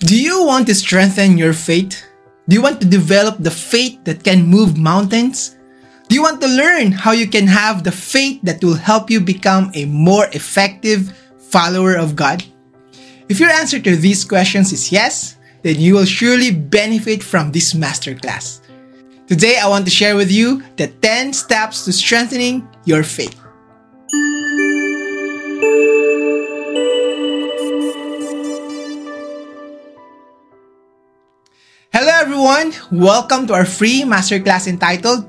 Do you want to strengthen your faith? Do you want to develop the faith that can move mountains? Do you want to learn how you can have the faith that will help you become a more effective follower of God? If your answer to these questions is yes, then you will surely benefit from this masterclass. Today, I want to share with you the 10 steps to strengthening your faith. Everyone, welcome to our free masterclass entitled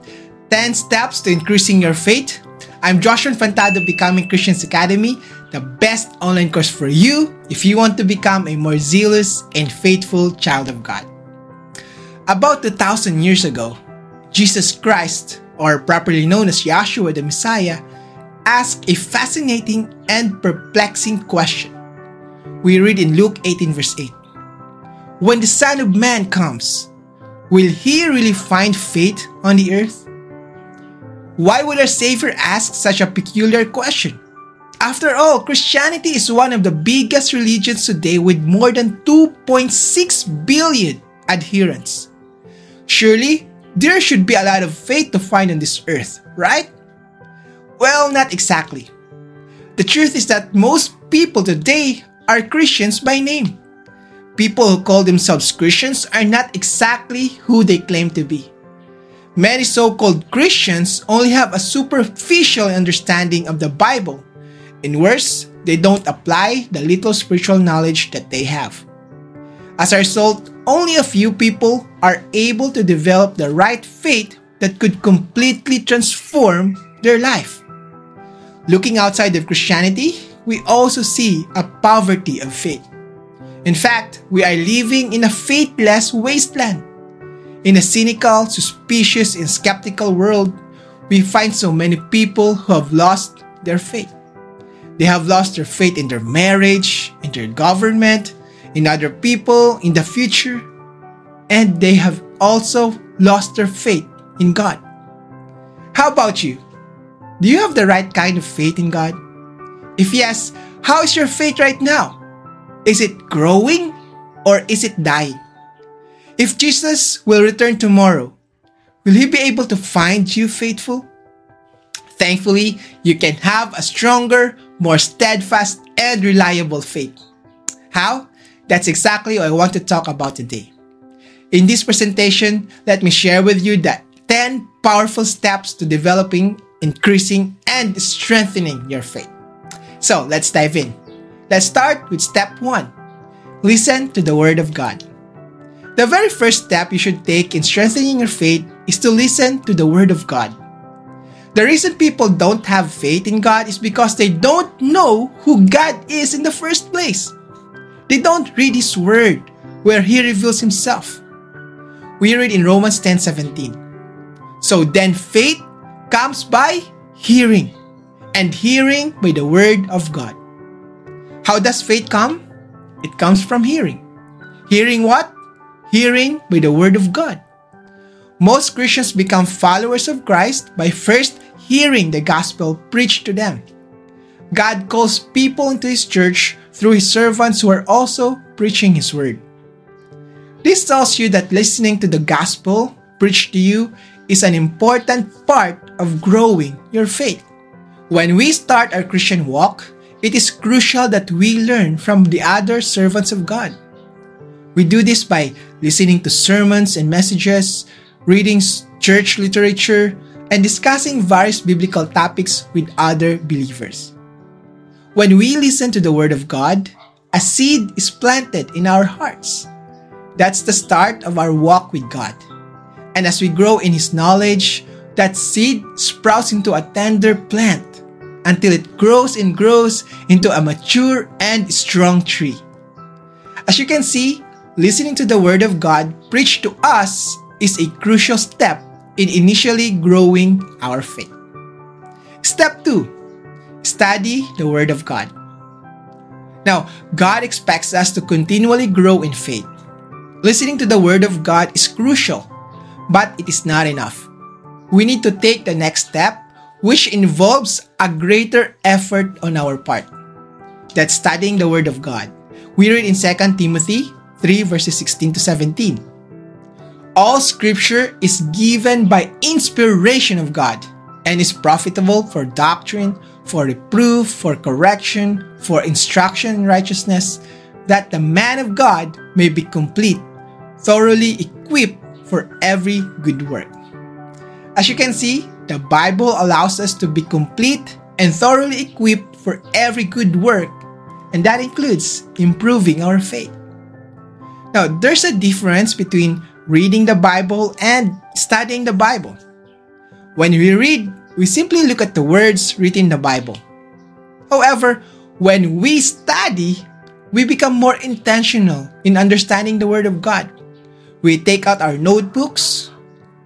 10 Steps to Increasing Your Faith. I'm Joshua Infantado of Becoming Christians Academy, the best online course for you if you want to become a more zealous and faithful child of God. About 2,000 years ago, Jesus Christ, or properly known as Yahshua the Messiah, asked a fascinating and perplexing question. We read in Luke 18, verse 8 when the Son of Man comes, will he really find faith on the earth? Why would our Savior ask such a peculiar question? After all, Christianity is one of the biggest religions today with more than 2.6 billion adherents. Surely, there should be a lot of faith to find on this earth, right? Well, not exactly. The truth is that most people today are Christians by name people who call themselves Christians are not exactly who they claim to be. Many so called Christians only have a superficial understanding of the Bible, and worse, they don't apply the little spiritual knowledge that they have. As a result, only a few people are able to develop the right faith that could completely transform their life. Looking outside of Christianity, we also see a poverty of faith. In fact, we are living in a faithless wasteland. In a cynical, suspicious, and skeptical world, we find so many people who have lost their faith. They have lost their faith in their marriage, in their government, in other people, in the future, and they have also lost their faith in God. How about you? Do you have the right kind of faith in God? If yes, how is your faith right now? Is it growing or is it dying? If Jesus will return tomorrow, will he be able to find you faithful? Thankfully, you can have a stronger, more steadfast, and reliable faith. How? That's exactly what I want to talk about today. In this presentation, let me share with you the 10 powerful steps to developing, increasing, and strengthening your faith. So let's dive in. Let's start with step one listen to the Word of God. The very first step you should take in strengthening your faith is to listen to the Word of God. The reason people don't have faith in God is because they don't know who God is in the first place. They don't read His Word, where He reveals Himself. We read in Romans 10 17. So then faith comes by hearing, and hearing by the Word of God. How does faith come? It comes from hearing. Hearing what? Hearing by the Word of God. Most Christians become followers of Christ by first hearing the gospel preached to them. God calls people into His church through His servants who are also preaching His Word. This tells you that listening to the gospel preached to you is an important part of growing your faith. When we start our Christian walk, it is crucial that we learn from the other servants of God. We do this by listening to sermons and messages, reading church literature, and discussing various biblical topics with other believers. When we listen to the Word of God, a seed is planted in our hearts. That's the start of our walk with God. And as we grow in His knowledge, that seed sprouts into a tender plant until it grows and grows into a mature and strong tree. As you can see, listening to the Word of God preached to us is a crucial step in initially growing our faith. Step 2 Study the Word of God. Now, God expects us to continually grow in faith. Listening to the Word of God is crucial, but it is not enough. We need to take the next step which involves a greater effort on our part. That's studying the Word of God. We read in 2 Timothy 3 verses 16 to 17. All scripture is given by inspiration of God and is profitable for doctrine, for reproof, for correction, for instruction in righteousness, that the man of God may be complete, thoroughly equipped for every good work. As you can see, the Bible allows us to be complete and thoroughly equipped for every good work, and that includes improving our faith. Now, there's a difference between reading the Bible and studying the Bible. When we read, we simply look at the words written in the Bible. However, when we study, we become more intentional in understanding the Word of God. We take out our notebooks,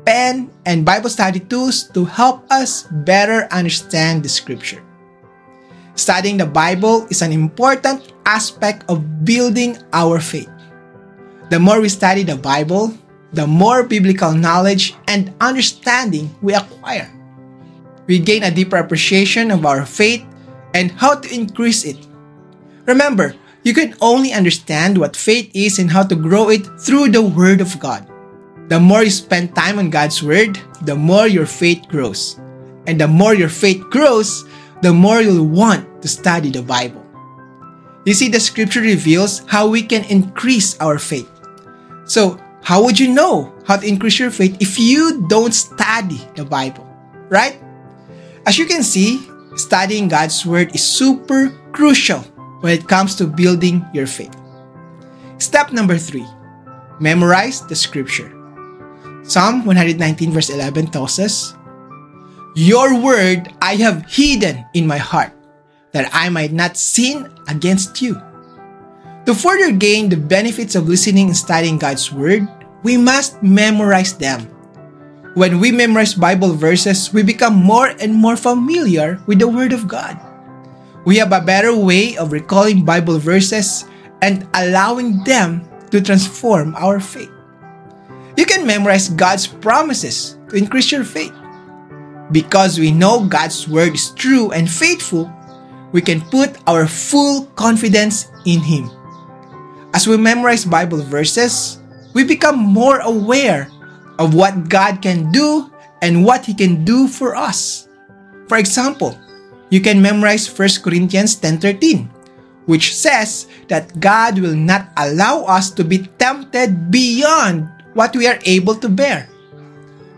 pen, and Bible study tools to help us better understand the Scripture. Studying the Bible is an important aspect of building our faith. The more we study the Bible, the more biblical knowledge and understanding we acquire. We gain a deeper appreciation of our faith and how to increase it. Remember, you can only understand what faith is and how to grow it through the Word of God. The more you spend time on God's Word, the more your faith grows. And the more your faith grows, the more you'll want to study the Bible. You see, the scripture reveals how we can increase our faith. So, how would you know how to increase your faith if you don't study the Bible? Right? As you can see, studying God's Word is super crucial when it comes to building your faith. Step number three memorize the scripture. Psalm 119, verse 11 tells us, Your word I have hidden in my heart, that I might not sin against you. To further gain the benefits of listening and studying God's Word, we must memorize them. When we memorize Bible verses, we become more and more familiar with the Word of God. We have a better way of recalling Bible verses and allowing them to transform our faith. You can memorize God's promises to increase your faith. Because we know God's Word is true and faithful, we can put our full confidence in Him. As we memorize Bible verses, we become more aware of what God can do and what He can do for us. For example, you can memorize 1 Corinthians 10:13, which says that God will not allow us to be tempted beyond what we are able to bear.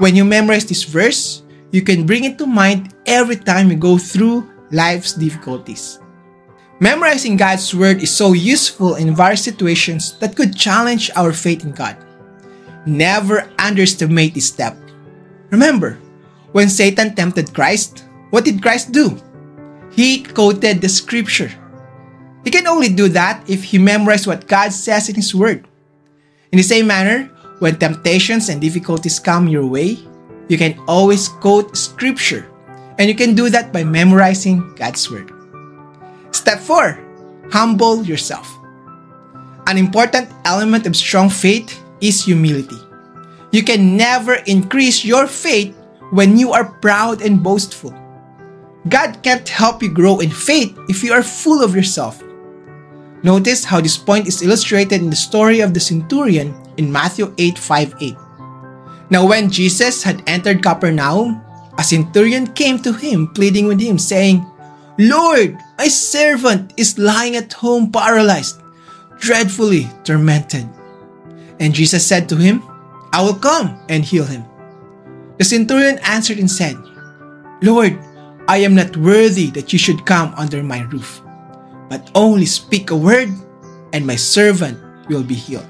When you memorize this verse, you can bring it to mind every time you go through life's difficulties. Memorizing God's Word is so useful in various situations that could challenge our faith in God. Never underestimate this step. Remember, when Satan tempted Christ, what did Christ do? He quoted the scripture. He can only do that if he memorized what God says in His Word. In the same manner, when temptations and difficulties come your way, you can always quote scripture, and you can do that by memorizing God's Word. Step 4 Humble yourself. An important element of strong faith is humility. You can never increase your faith when you are proud and boastful. God can't help you grow in faith if you are full of yourself. Notice how this point is illustrated in the story of the centurion in Matthew 8 5 8. Now, when Jesus had entered Capernaum, a centurion came to him, pleading with him, saying, Lord, my servant is lying at home paralyzed, dreadfully tormented. And Jesus said to him, I will come and heal him. The centurion answered and said, Lord, I am not worthy that you should come under my roof, but only speak a word, and my servant will be healed.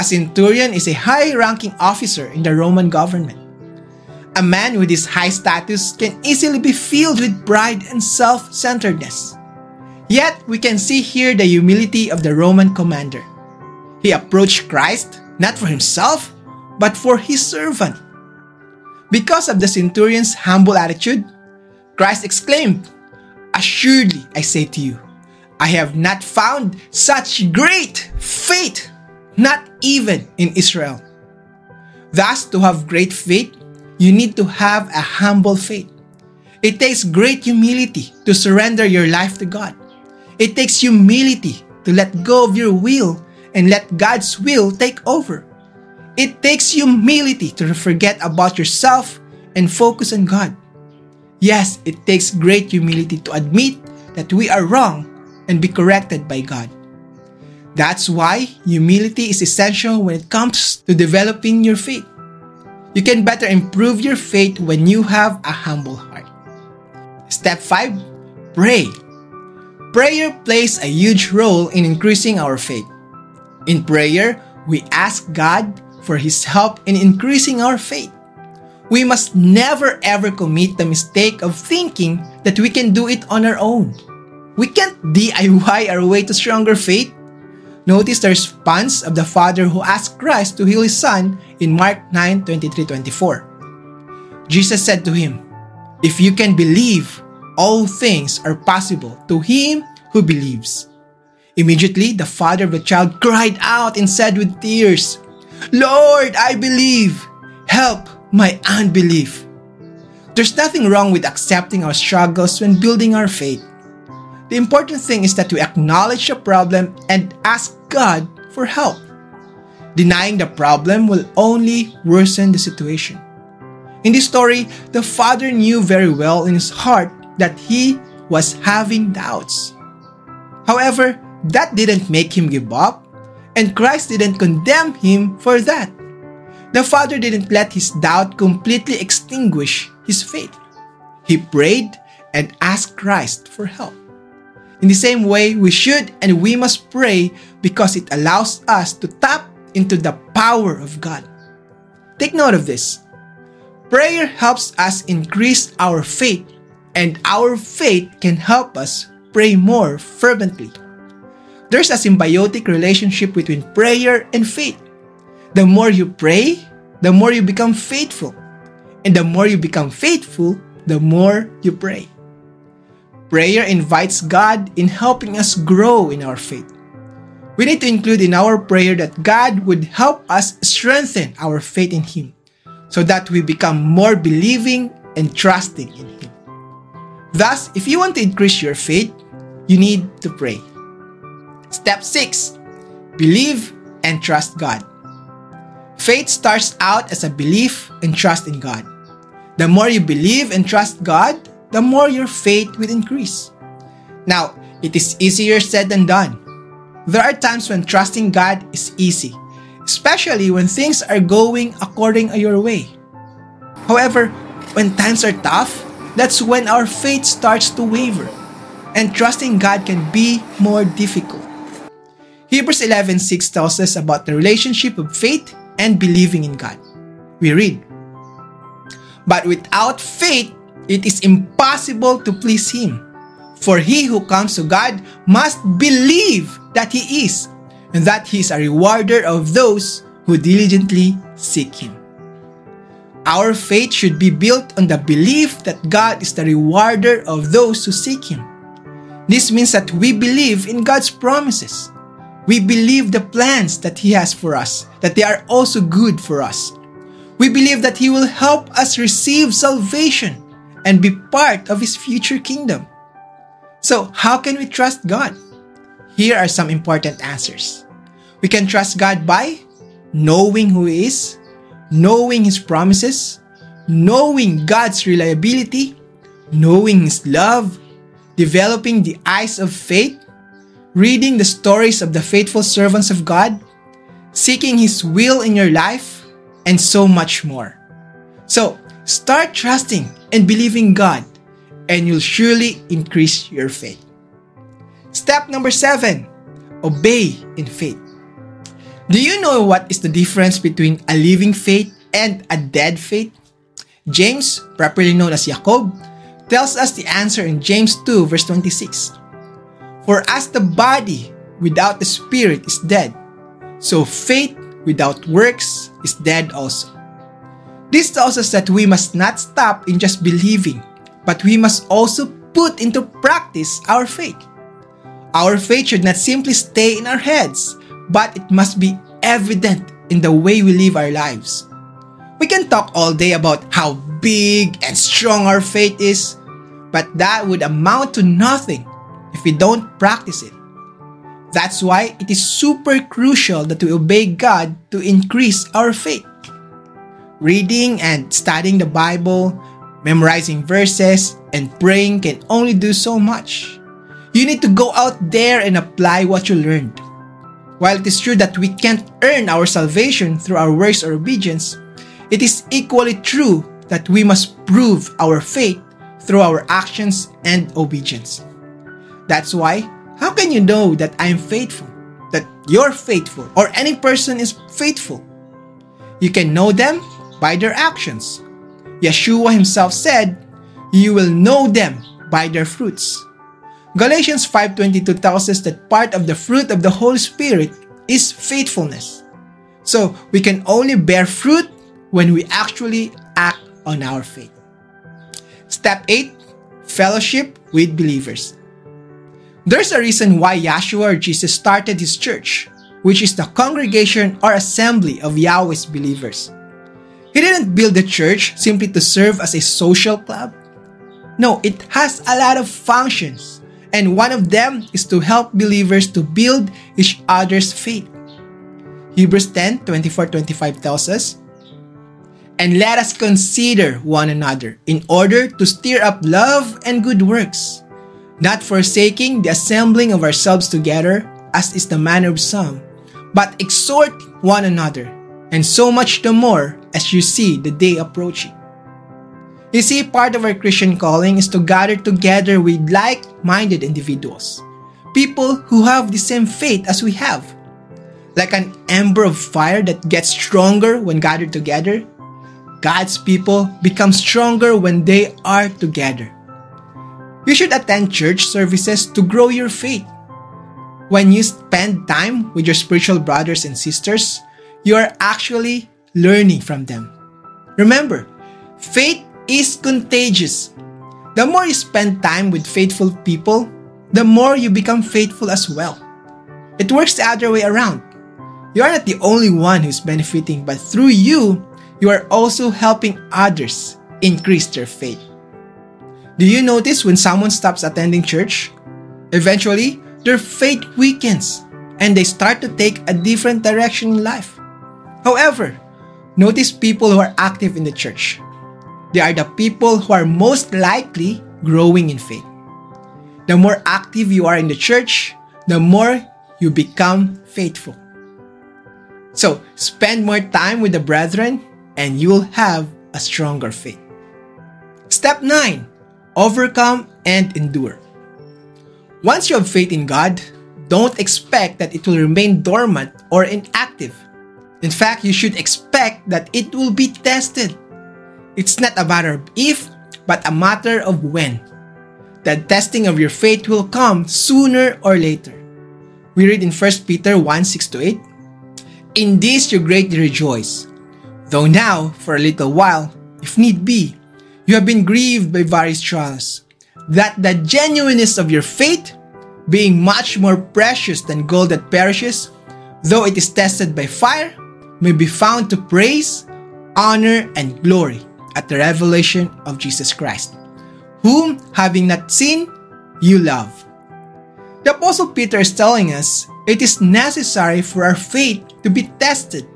A centurion is a high ranking officer in the Roman government. A man with this high status can easily be filled with pride and self centeredness. Yet, we can see here the humility of the Roman commander. He approached Christ not for himself, but for his servant. Because of the centurion's humble attitude, Christ exclaimed, Assuredly, I say to you, I have not found such great faith, not even in Israel. Thus, to have great faith, you need to have a humble faith. It takes great humility to surrender your life to God. It takes humility to let go of your will and let God's will take over. It takes humility to forget about yourself and focus on God. Yes, it takes great humility to admit that we are wrong and be corrected by God. That's why humility is essential when it comes to developing your faith. You can better improve your faith when you have a humble heart. Step 5 Pray. Prayer plays a huge role in increasing our faith. In prayer, we ask God for His help in increasing our faith. We must never ever commit the mistake of thinking that we can do it on our own. We can't DIY our way to stronger faith. Notice the response of the father who asked Christ to heal his son in Mark 9 23 24. Jesus said to him, If you can believe, all things are possible to him who believes. Immediately, the father of the child cried out and said with tears, Lord, I believe. Help my unbelief. There's nothing wrong with accepting our struggles when building our faith. The important thing is that we acknowledge the problem and ask God for help. Denying the problem will only worsen the situation. In this story, the father knew very well in his heart that he was having doubts. However, that didn't make him give up, and Christ didn't condemn him for that. The father didn't let his doubt completely extinguish his faith. He prayed and asked Christ for help. In the same way, we should and we must pray because it allows us to tap into the power of God. Take note of this. Prayer helps us increase our faith, and our faith can help us pray more fervently. There's a symbiotic relationship between prayer and faith. The more you pray, the more you become faithful. And the more you become faithful, the more you pray. Prayer invites God in helping us grow in our faith. We need to include in our prayer that God would help us strengthen our faith in Him so that we become more believing and trusting in Him. Thus, if you want to increase your faith, you need to pray. Step 6 Believe and trust God. Faith starts out as a belief and trust in God. The more you believe and trust God, the more your faith will increase. Now, it is easier said than done. There are times when trusting God is easy, especially when things are going according to your way. However, when times are tough, that's when our faith starts to waver, and trusting God can be more difficult. Hebrews 11:6 tells us about the relationship of faith and believing in God. We read, But without faith, it is impossible to please Him. For he who comes to God must believe that He is, and that He is a rewarder of those who diligently seek Him. Our faith should be built on the belief that God is the rewarder of those who seek Him. This means that we believe in God's promises we believe the plans that He has for us, that they are also good for us. We believe that He will help us receive salvation and be part of His future kingdom. So, how can we trust God? Here are some important answers. We can trust God by knowing who He is, knowing His promises, knowing God's reliability, knowing His love, developing the eyes of faith, reading the stories of the faithful servants of God, seeking His will in your life, and so much more. So, start trusting and believing God, and you'll surely increase your faith. Step number seven obey in faith. Do you know what is the difference between a living faith and a dead faith? James, properly known as Jacob, tells us the answer in James 2, verse 26. For as the body without the spirit is dead, so faith without works is dead also. This tells us that we must not stop in just believing, but we must also put into practice our faith. Our faith should not simply stay in our heads, but it must be evident in the way we live our lives. We can talk all day about how big and strong our faith is, but that would amount to nothing if we don't practice it. That's why it is super crucial that we obey God to increase our faith. Reading and studying the Bible, memorizing verses, and praying can only do so much. You need to go out there and apply what you learned. While it is true that we can't earn our salvation through our works or obedience, it is equally true that we must prove our faith through our actions and obedience. That's why, how can you know that I am faithful, that you're faithful, or any person is faithful? You can know them by their actions. Yeshua himself said, You will know them by their fruits. Galatians 5:22 tells us that part of the fruit of the Holy Spirit is faithfulness. So, we can only bear fruit when we actually act on our faith. Step 8 Fellowship with believers. There's a reason why Yeshua or Jesus started his church, which is the congregation or assembly of Yahweh's believers. He didn't build the church simply to serve as a social club. No, it has a lot of functions, and one of them is to help believers to build each other's faith. Hebrews 10 24 25 tells us, And let us consider one another in order to stir up love and good works, not forsaking the assembling of ourselves together, as is the manner of some, but exhort one another, and so much the more as you see the day approaching. You see, part of our Christian calling is to gather together with like minded individuals, people who have the same faith as we have. Like an ember of fire that gets stronger when gathered together, God's people become stronger when they are together. You should attend church services to grow your faith. When you spend time with your spiritual brothers and sisters, you are actually learning from them. Remember, faith is contagious. The more you spend time with faithful people, the more you become faithful as well. It works the other way around. You are not the only one who's benefiting, but through you, you are also helping others increase their faith. Do you notice when someone stops attending church? Eventually, their faith weakens and they start to take a different direction in life. However, notice people who are active in the church. They are the people who are most likely growing in faith. The more active you are in the church, the more you become faithful. So, spend more time with the brethren and you'll have a stronger faith. Step 9 Overcome and endure. Once you have faith in God, don't expect that it will remain dormant or inactive. In fact, you should expect that it will be tested. It's not a matter of if, but a matter of when. The testing of your faith will come sooner or later. We read in 1 Peter 1 6 to 8 In this you greatly rejoice, though now, for a little while, if need be, you have been grieved by various trials, that the genuineness of your faith, being much more precious than gold that perishes, though it is tested by fire, may be found to praise, honor, and glory at the revelation of Jesus Christ, whom, having not seen, you love. The Apostle Peter is telling us it is necessary for our faith to be tested,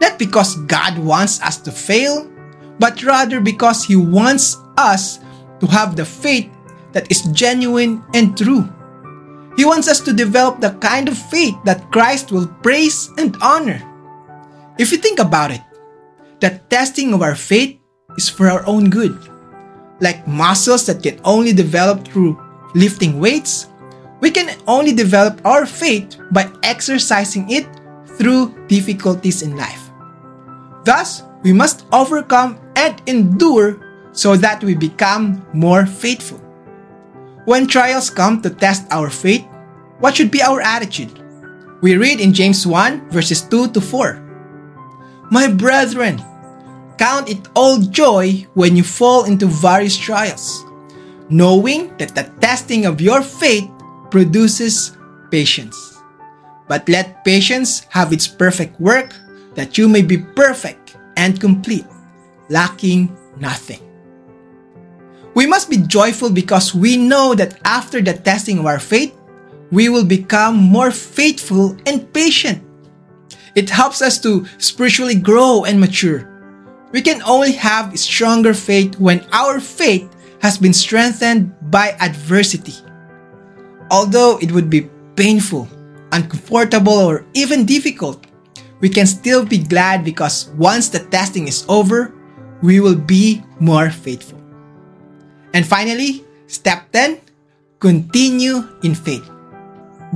not because God wants us to fail, but rather because He wants us to have the faith that is genuine and true. He wants us to develop the kind of faith that Christ will praise and honor. If you think about it, the testing of our faith is for our own good. Like muscles that can only develop through lifting weights, we can only develop our faith by exercising it through difficulties in life. Thus, we must overcome and endure so that we become more faithful. When trials come to test our faith, what should be our attitude? We read in James 1 verses 2 to 4. My brethren, count it all joy when you fall into various trials, knowing that the testing of your faith produces patience. But let patience have its perfect work, that you may be perfect and complete, lacking nothing. We must be joyful because we know that after the testing of our faith, we will become more faithful and patient. It helps us to spiritually grow and mature. We can only have stronger faith when our faith has been strengthened by adversity. Although it would be painful, uncomfortable, or even difficult, we can still be glad because once the testing is over, we will be more faithful. And finally, step 10 continue in faith.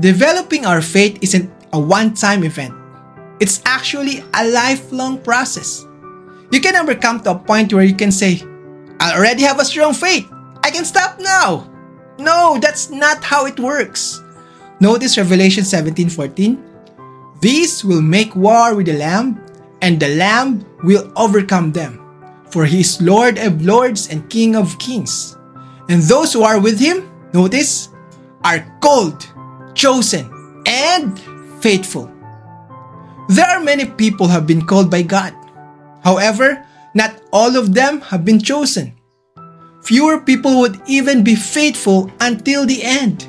Developing our faith isn't a one time event, it's actually a lifelong process. You can never come to a point where you can say, I already have a strong faith. I can stop now. No, that's not how it works. Notice Revelation 17:14. These will make war with the Lamb, and the Lamb will overcome them. For he is Lord of lords and King of kings. And those who are with him, notice, are called, chosen, and faithful. There are many people who have been called by God. However, not all of them have been chosen. Fewer people would even be faithful until the end.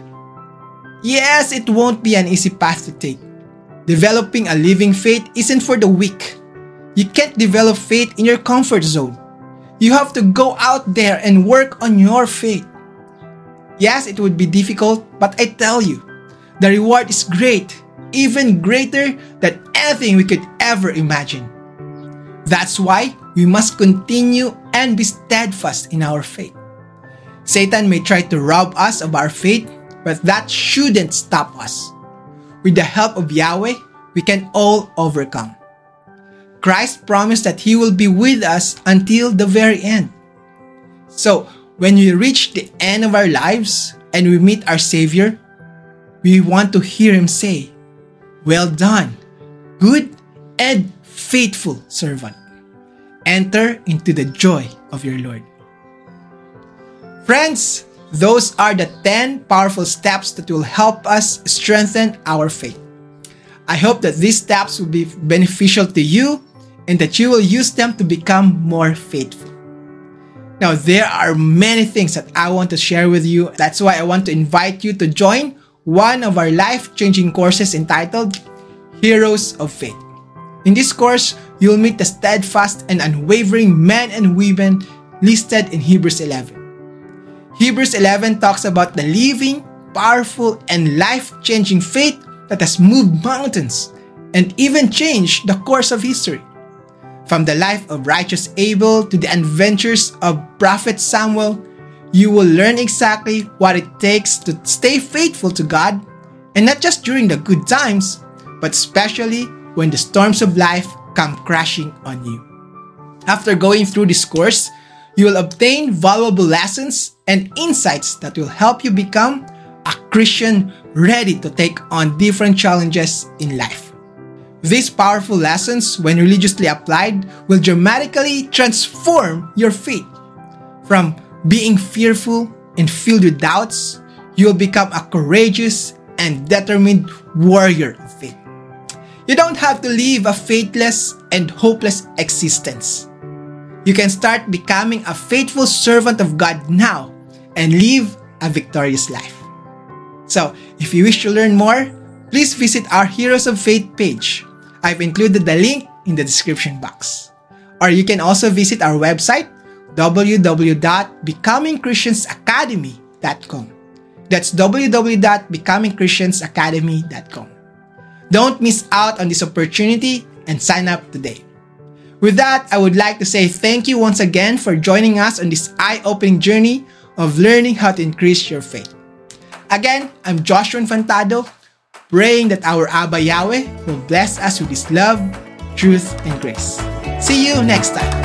Yes, it won't be an easy path to take. Developing a living faith isn't for the weak. You can't develop faith in your comfort zone. You have to go out there and work on your faith. Yes, it would be difficult, but I tell you, the reward is great, even greater than anything we could ever imagine. That's why we must continue and be steadfast in our faith. Satan may try to rob us of our faith, but that shouldn't stop us. With the help of Yahweh, we can all overcome. Christ promised that He will be with us until the very end. So, when we reach the end of our lives and we meet our Savior, we want to hear Him say, Well done, good and faithful servant. Enter into the joy of your Lord. Friends, those are the 10 powerful steps that will help us strengthen our faith. I hope that these steps will be beneficial to you and that you will use them to become more faithful. Now, there are many things that I want to share with you. That's why I want to invite you to join one of our life changing courses entitled Heroes of Faith. In this course, you'll meet the steadfast and unwavering men and women listed in Hebrews 11. Hebrews 11 talks about the living, powerful, and life changing faith that has moved mountains and even changed the course of history. From the life of righteous Abel to the adventures of Prophet Samuel, you will learn exactly what it takes to stay faithful to God, and not just during the good times, but especially when the storms of life come crashing on you. After going through this course, you will obtain valuable lessons and insights that will help you become a Christian ready to take on different challenges in life. These powerful lessons, when religiously applied, will dramatically transform your faith. From being fearful and filled with doubts, you will become a courageous and determined warrior of faith. You don't have to live a faithless and hopeless existence. You can start becoming a faithful servant of God now and live a victorious life. So, if you wish to learn more, please visit our Heroes of Faith page. I've included the link in the description box. Or you can also visit our website www.becomingchristiansacademy.com. That's www.becomingchristiansacademy.com. Don't miss out on this opportunity and sign up today. With that, I would like to say thank you once again for joining us on this eye opening journey of learning how to increase your faith. Again, I'm Joshua Infantado, praying that our Abba Yahweh will bless us with His love, truth, and grace. See you next time.